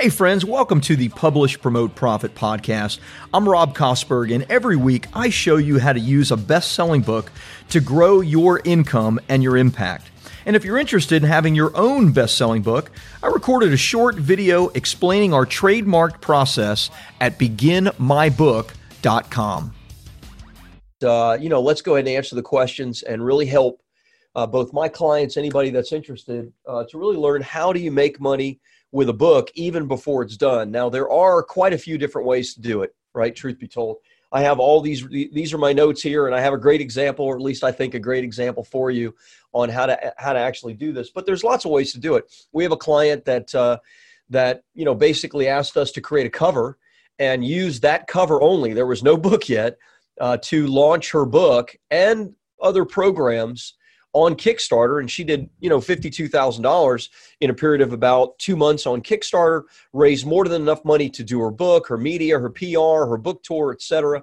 Hey, friends, welcome to the Publish, Promote, Profit podcast. I'm Rob Kosberg, and every week I show you how to use a best selling book to grow your income and your impact. And if you're interested in having your own best selling book, I recorded a short video explaining our trademark process at beginmybook.com. Uh, you know, let's go ahead and answer the questions and really help uh, both my clients, anybody that's interested, uh, to really learn how do you make money with a book even before it's done. Now, there are quite a few different ways to do it, right? Truth be told. I have all these, these are my notes here, and I have a great example, or at least I think a great example for you on how to, how to actually do this. But there's lots of ways to do it. We have a client that, uh, that, you know, basically asked us to create a cover and use that cover only. There was no book yet uh, to launch her book and other programs on Kickstarter, and she did, you know, fifty-two thousand dollars in a period of about two months on Kickstarter. Raised more than enough money to do her book, her media, her PR, her book tour, etc.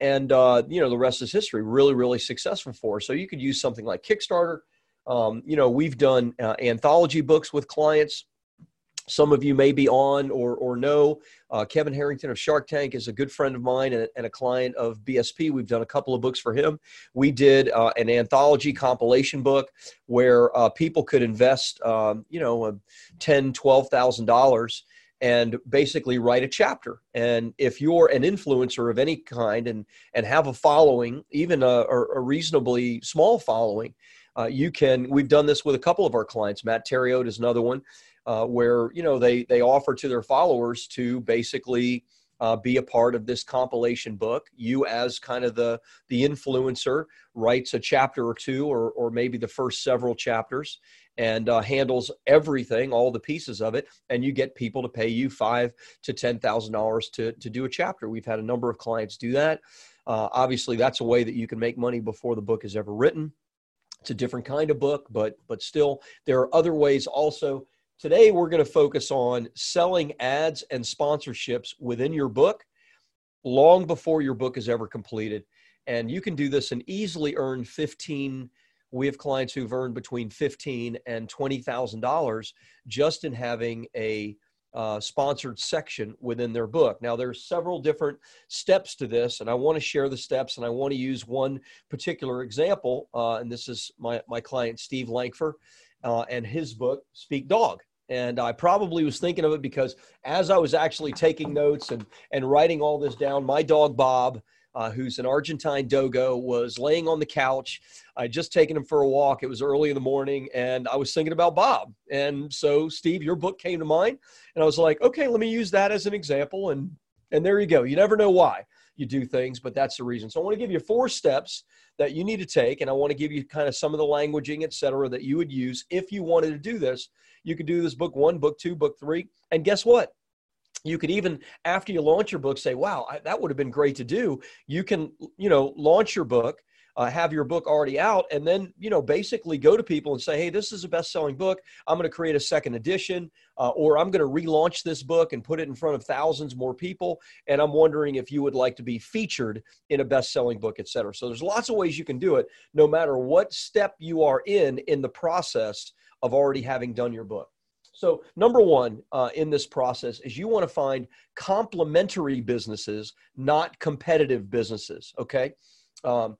And uh, you know, the rest is history. Really, really successful for her. So you could use something like Kickstarter. Um, you know, we've done uh, anthology books with clients some of you may be on or, or know uh, Kevin Harrington of Shark Tank is a good friend of mine and, and, a client of BSP. We've done a couple of books for him. We did uh, an anthology compilation book where uh, people could invest, um, you know, ten, twelve thousand dollars and basically write a chapter. And if you're an influencer of any kind and and have a following, even a, a reasonably small following, uh, you can. We've done this with a couple of our clients. Matt Theriault is another one uh, where you know they they offer to their followers to basically uh, be a part of this compilation book. You, as kind of the the influencer, writes a chapter or two, or or maybe the first several chapters, and uh, handles everything, all the pieces of it, and you get people to pay you five to ten thousand dollars to to do a chapter. We've had a number of clients do that. Uh, obviously, that's a way that you can make money before the book is ever written. It's a different kind of book, but but still, there are other ways also Today, we're going to focus on selling ads and sponsorships within your book long before your book is ever completed. And you can do this and easily earn 15. We have clients who've earned between 15 and $20,000 just in having a uh, sponsored section within their book. Now, there's several different steps to this, and I want to share the steps, and I want to use one particular example. Uh, and this is my, my client, Steve Lankford uh, and his book, Speak Dog. And I probably was thinking of it because as I was actually taking notes and, and writing all this down, my dog Bob, uh, who's an Argentine dogo, was laying on the couch. I just taken him for a walk. It was early in the morning, and I was thinking about Bob. And so, Steve, your book came to mind, and I was like, okay, let me use that as an example. And and there you go. You never know why you do things, but that's the reason. So I want to give you four steps that you need to take, and I want to give you kind of some of the languaging, et cetera, that you would use if you wanted to do this. You could do this book one, book two, book three, and guess what? You could even, after you launch your book, say, "Wow, I, that would have been great to do." You can, you know, launch your book uh, have your book already out and then you know basically go to people and say hey this is a best-selling book i'm going to create a second edition uh, or i'm going to relaunch this book and put it in front of thousands more people and i'm wondering if you would like to be featured in a best-selling book etc so there's lots of ways you can do it no matter what step you are in in the process of already having done your book so, number one uh, in this process is you want to find complementary businesses, not competitive businesses. Okay. Um,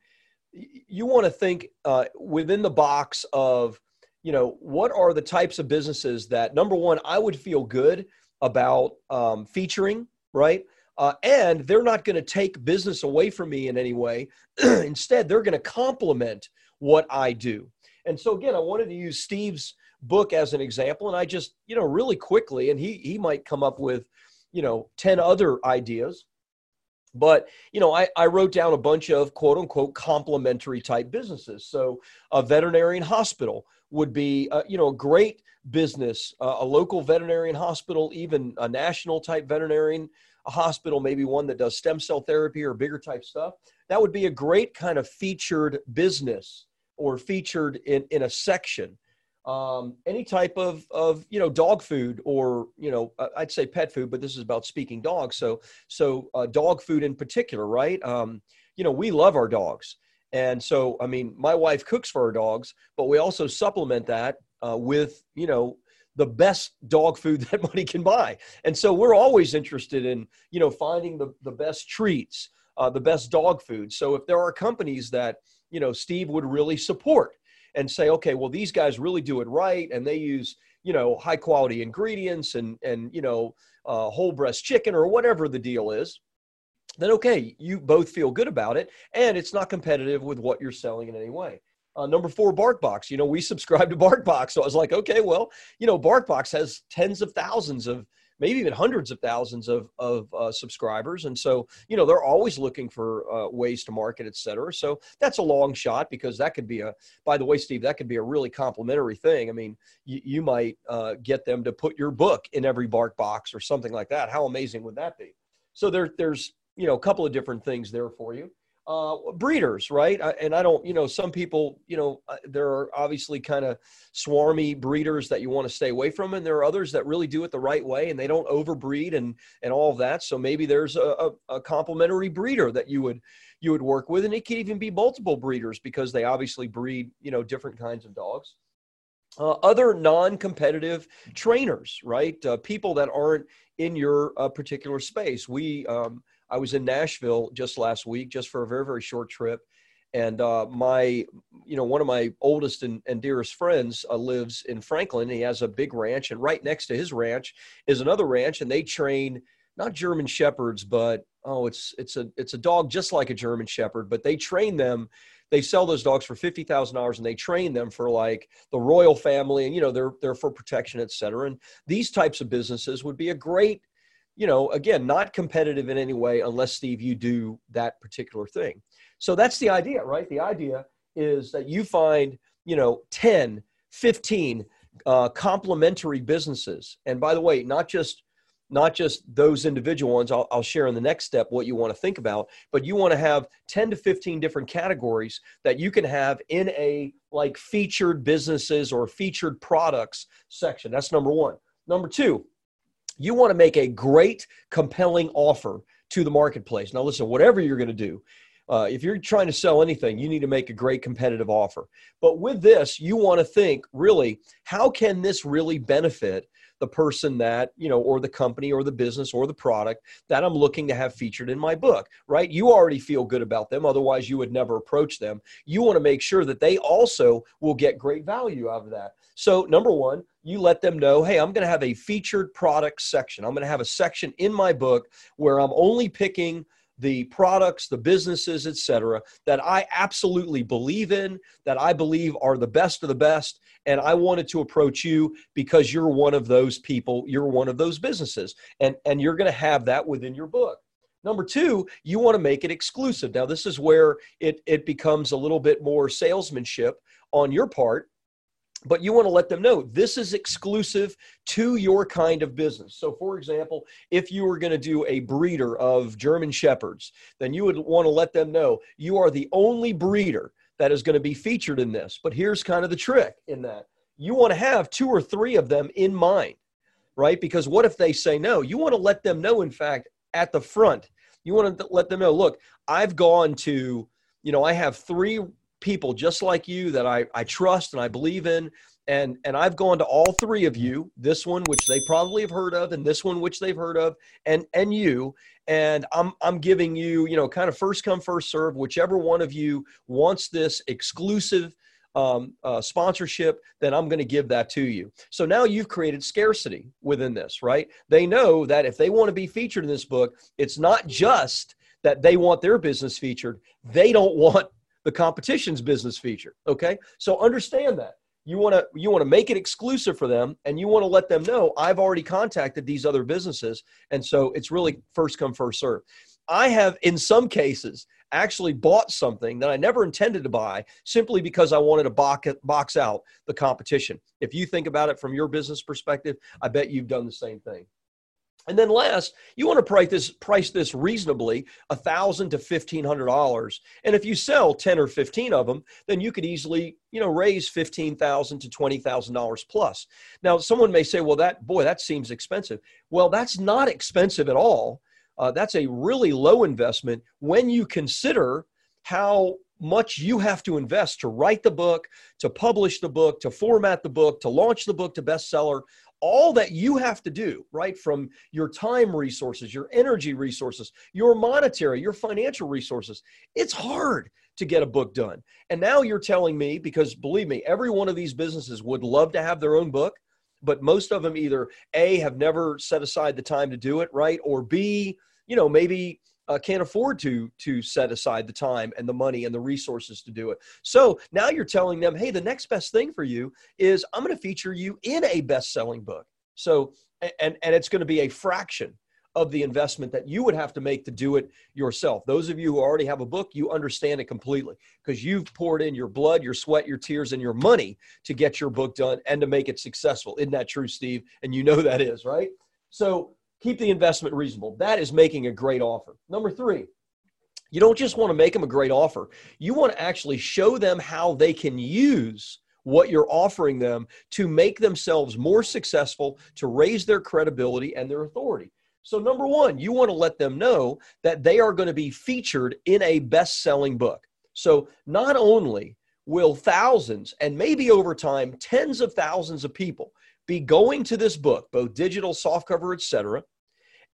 you want to think uh, within the box of you know what are the types of businesses that number one i would feel good about um, featuring right? Uh, and they're not going to take business away from me in any way. Instead they're going to complement what i do. And so again i wanted to use steve's book as an example and i just you know really quickly and he he might come up with you know 10 other ideas but you know, I, I wrote down a bunch of quote unquote complementary type businesses. So a veterinarian hospital would be uh, you know a great business, uh, a local veterinarian hospital, even a national type veterinarian a hospital, maybe one that does stem cell therapy or bigger type stuff. That would be a great kind of featured business or featured in, in a section um, any type of of you know dog food or you know I'd say pet food, but this is about speaking dogs. So so uh, dog food in particular, right? Um, you know we love our dogs, and so I mean my wife cooks for our dogs, but we also supplement that uh, with you know the best dog food that money can buy. And so we're always interested in, you know, finding the, the best treats, uh, the best dog food. So if there are companies that, you know, Steve would really support and say, okay, well, these guys really do it right and they use, you know, high quality ingredients and, and, you know, uh, whole breast chicken or whatever the deal is, then okay, you both feel good about it and it's not competitive with what you're selling in any way. Uh, number four, BarkBox. You know, we subscribe to BarkBox. So I was like, okay, well, you know, BarkBox has tens of thousands of, maybe even hundreds of thousands of, of uh, subscribers. And so, you know, they're always looking for uh, ways to market, et cetera. So that's a long shot because that could be a, by the way, Steve, that could be a really complimentary thing. I mean, you, you might uh, get them to put your book in every bark box or something like that. How amazing would that be? So there, there's, you know, a couple of different things there for you uh, breeders, right? And I don't, you know, some people, you know, uh, there are obviously kind of swarmy breeders that you want to stay away from, and there are others that really do it the right way and they don't overbreed and and all of that. So maybe there's a, a, a complementary breeder that you would you would work with, and it could even be multiple breeders because they obviously breed, you know, different kinds of dogs. Uh, other non-competitive trainers, right? Uh, people that aren't in your uh, particular space. We um, I was in Nashville just last week, just for a very, very short trip. And uh, my, you know, one of my oldest and, and dearest friends uh, lives in Franklin. he has a big ranch, and right next to his ranch is another ranch, and they train not German shepherds, but oh, it's it's a it's a dog just like a German shepherd, but they train them. They sell those dogs for fifty thousand dollars, and they train them for like the royal family, and you know they're they're for protection, et cetera. And these types of businesses would be a great you know, again, not competitive in any way unless, Steve, you do that particular thing. So that's the idea, right? The idea is that you find, you know, 10, 15 uh, complementary businesses. And by the way, not just not just those individual ones I'll, I'll, share in the next step what you want to think about but you want to have 10 to 15 different categories that you can have in a like featured businesses or featured products section that's number one number two you want to make a great, compelling offer to the marketplace. Now, listen, whatever you're going to do, uh, if you're trying to sell anything, you need to make a great competitive offer. But with this, you want to think really, how can this really benefit the person that, you know, or the company or the business or the product that I'm looking to have featured in my book, right? You already feel good about them. Otherwise, you would never approach them. You want to make sure that they also will get great value out of that. So, number one, you let them know, hey, I'm going to have a featured product section. I'm going to have a section in my book where I'm only picking the products, the businesses, etc., that I absolutely believe in, that I believe are the best of the best. And I wanted to approach you because you're one of those people, you're one of those businesses, and, and you're going to have that within your book. Number two, you want to make it exclusive. Now, this is where it, it becomes a little bit more salesmanship on your part but you want to let them know this is exclusive to your kind of business. So, for example, if you were going to do a breeder of German Shepherds, then you would want to let them know you are the only breeder that is going to be featured in this. But here's kind of the trick in that you want to have two or three of them in mind, right? Because what if they say no? You want to let them know, in fact, at the front, you want to let them know look, I've gone to, you know, I have three people just like you that I, I trust and I believe in. And, and I've gone to all three of you, this one, which they probably have heard of, and this one, which they've heard of, and, and you. And I'm, I'm giving you, you know, kind of first come, first serve, whichever one of you wants this exclusive um, uh, sponsorship, then I'm going to give that to you. So now you've created scarcity within this, right? They know that if they want to be featured in this book, it's not just that they want their business featured, they don't want the competition's business feature. Okay. So understand that. You want to you want to make it exclusive for them and you want to let them know I've already contacted these other businesses and so it's really first come first serve. I have in some cases actually bought something that I never intended to buy simply because I wanted to box, box out the competition. If you think about it from your business perspective, I bet you've done the same thing. And then last, you want to price this price this reasonably, a thousand to fifteen hundred dollars. And if you sell ten or fifteen of them, then you could easily, you know, raise fifteen thousand to twenty thousand dollars plus. Now, someone may say, "Well, that boy, that seems expensive." Well, that's not expensive at all. Uh, that's a really low investment when you consider how much you have to invest to write the book, to publish the book, to format the book, to launch the book to bestseller, all that you have to do, right, from your time resources, your energy resources, your monetary, your financial resources, it's hard to get a book done. And now you're telling me, because believe me, every one of these businesses would love to have their own book, but most of them either A, have never set aside the time to do it, right? Or B, you know, maybe uh, can't afford to to set aside the time and the money and the resources to do it. So now you're telling them, hey, the next best thing for you is I'm going to feature you in a best-selling book. So and and it's going to be a fraction of the investment that you would have to make to do it yourself. Those of you who already have a book, you understand it completely because you've poured in your blood, your sweat, your tears, and your money to get your book done and to make it successful. Isn't that true, Steve? And you know that is, right? So keep the investment reasonable. That is making a great offer. Number three, you don't just want to make them a great offer, you want to actually show them how they can use what you're offering them to make themselves more successful, to raise their credibility and their authority. So, number one, you want to let them know that they are going to be featured in a best selling book. So, not only will thousands and maybe over time tens of thousands of people be going to this book, both digital, softcover, etc.,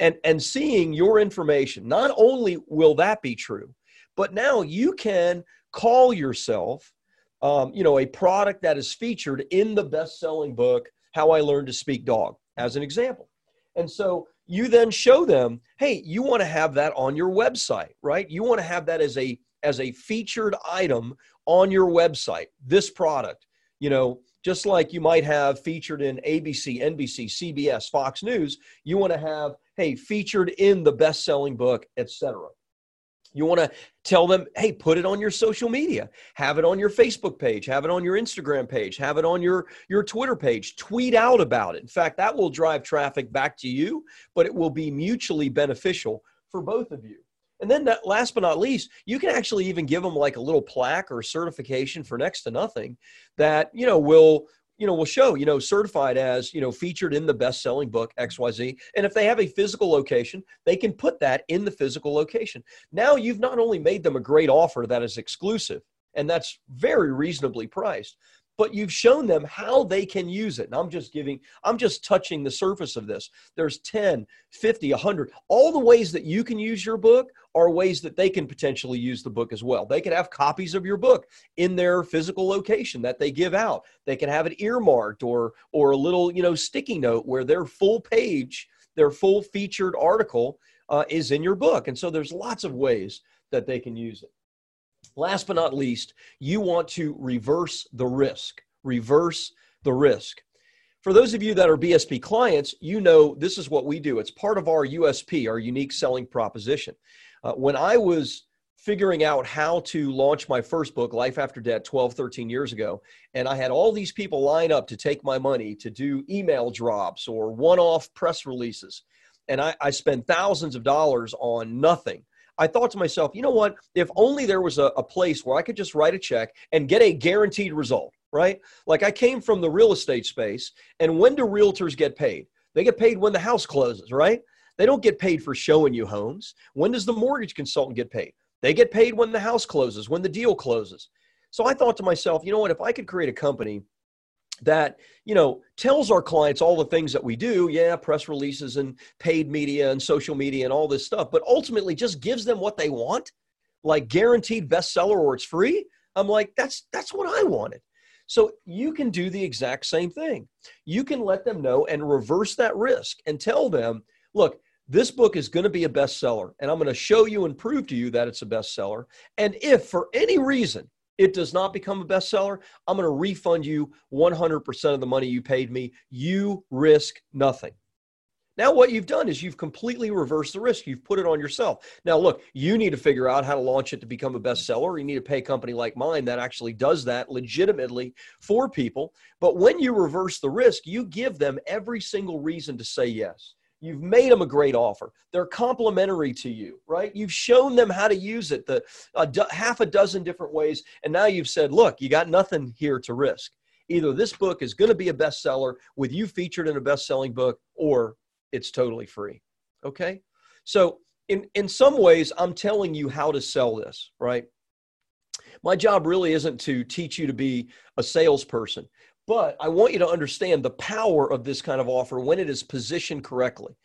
and and seeing your information not only will that be true but now you can call yourself um, you know a product that is featured in the best-selling book how i learned to speak dog as an example. And so you then show them hey you want to have that on your website right? You want to have that as a as a featured item on your website this product. You know just like you might have featured in abc nbc cbs fox news you want to have hey, featured in the best selling book, etc. You want to tell them, hey, put it on your social media, have it on your Facebook page, have it on your Instagram page, have it on your, your Twitter page, tweet out about it. In fact, that will drive traffic back to you, but it will be mutually beneficial for both of you. And then, that, last but not least, you can actually even give them like a little plaque or certification for next to nothing that you know will you know, will show, you know, certified as, you know, featured in the best selling book XYZ. And if they have a physical location, they can put that in the physical location. Now you've not only made them a great offer that is exclusive and that's very reasonably priced, but you've shown them how they can use it. And I'm just giving, I'm just touching the surface of this. There's 10, 50, 100. All the ways that you can use your book are ways that they can potentially use the book as well. They can have copies of your book in their physical location that they give out. They can have it earmarked or or a little, you know, sticky note where their full page, their full featured article uh, is in your book. And so there's lots of ways that they can use it. Last but not least, you want to reverse the risk. Reverse the risk. For those of you that are BSP clients, you know this is what we do. It's part of our USP, our unique selling proposition. Uh, when I was figuring out how to launch my first book, Life After Debt, 12, 13 years ago, and I had all these people line up to take my money to do email drops or one off press releases. And I, I spent thousands of dollars on nothing I thought to myself, you know what? If only there was a, a place where I could just write a check and get a guaranteed result, right? Like I came from the real estate space, and when do realtors get paid? They get paid when the house closes, right? They don't get paid for showing you homes. When does the mortgage consultant get paid? They get paid when the house closes, when the deal closes. So I thought to myself, you know what? If I could create a company that you know tells our clients all the things that we do. Yeah press releases and paid media and social media and all this stuff but ultimately just gives them what they want like guaranteed bestseller or it's free. I'm like that's that's what i wanted. So you can do the exact same thing. You can let them know and reverse that risk and tell them look this book is going to be a bestseller and i'm going to show you and prove to you that it's a bestseller. And if for any reason it does not become a bestseller, I'm going to refund you 100% of the money you paid me. You risk nothing. Now, what you've done is you've completely reversed the risk. You've put it on yourself. Now, look, you need to figure out how to launch it to become a bestseller. You need to pay a company like mine that actually does that legitimately for people. But when you reverse the risk, you give them every single reason to say yes. You've made them a great offer. They're complimentary to you, right? You've shown them how to use it the a do, half a dozen different ways, and now you've said, "Look, you got nothing here to risk. Either this book is going to be a bestseller with you featured in a best-selling book, or it's totally free." Okay, so in in some ways, I'm telling you how to sell this, right? My job really isn't to teach you to be a salesperson But I want you to understand the power of this kind of offer when it is positioned correctly.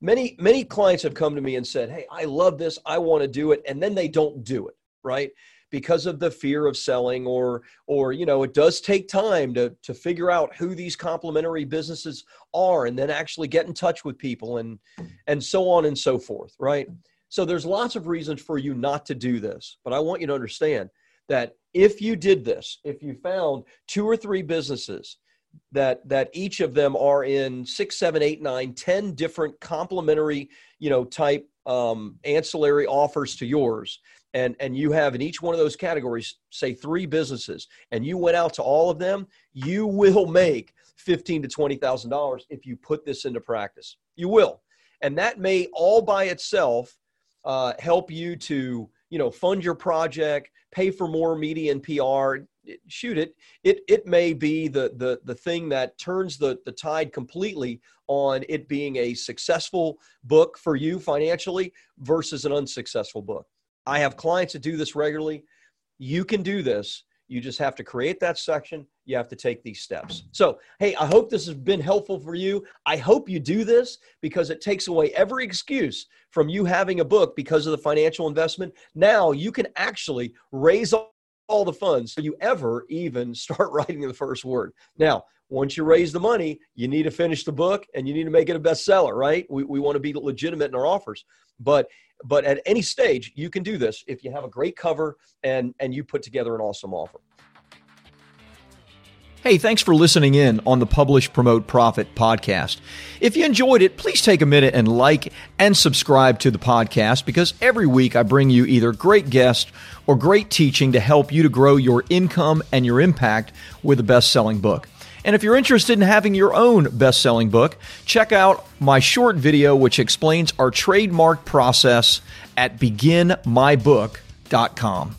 Many, many clients have come to me and said, Hey, I love this. I want to do it. And then they don't do it, right? Because of the fear of selling, or, or, you know, it does take time to, to figure out who these complementary businesses are and then actually get in touch with people and, and so on and so forth, right? So there's lots of reasons for you not to do this. But I want you to understand that if you did this, if you found two or three businesses that that each of them are in six, seven, eight, nine, ten different complementary, you know, type um, ancillary offers to yours, and and you have in each one of those categories, say three businesses, and you went out to all of them, you will make fifteen to twenty thousand dollars if you put this into practice. You will, and that may all by itself uh, help you to you know fund your project pay for more media and pr shoot it it it may be the the the thing that turns the the tide completely on it being a successful book for you financially versus an unsuccessful book. I have clients that do this regularly. You can do this you just have to create that section you have to take these steps. So, hey, I hope this has been helpful for you. I hope you do this because it takes away every excuse from you having a book because of the financial investment. Now you can actually raise all, the funds so you ever even start writing the first word. Now, once you raise the money, you need to finish the book and you need to make it a bestseller, right? We, we want to be legitimate in our offers. But but at any stage, you can do this if you have a great cover and and you put together an awesome offer. Hey, thanks for listening in on the Publish, Promote, Profit podcast. If you enjoyed it, please take a minute and like and subscribe to the podcast because every week I bring you either great guests or great teaching to help you to grow your income and your impact with a best selling book. And if you're interested in having your own best selling book, check out my short video which explains our trademark process at beginmybook.com.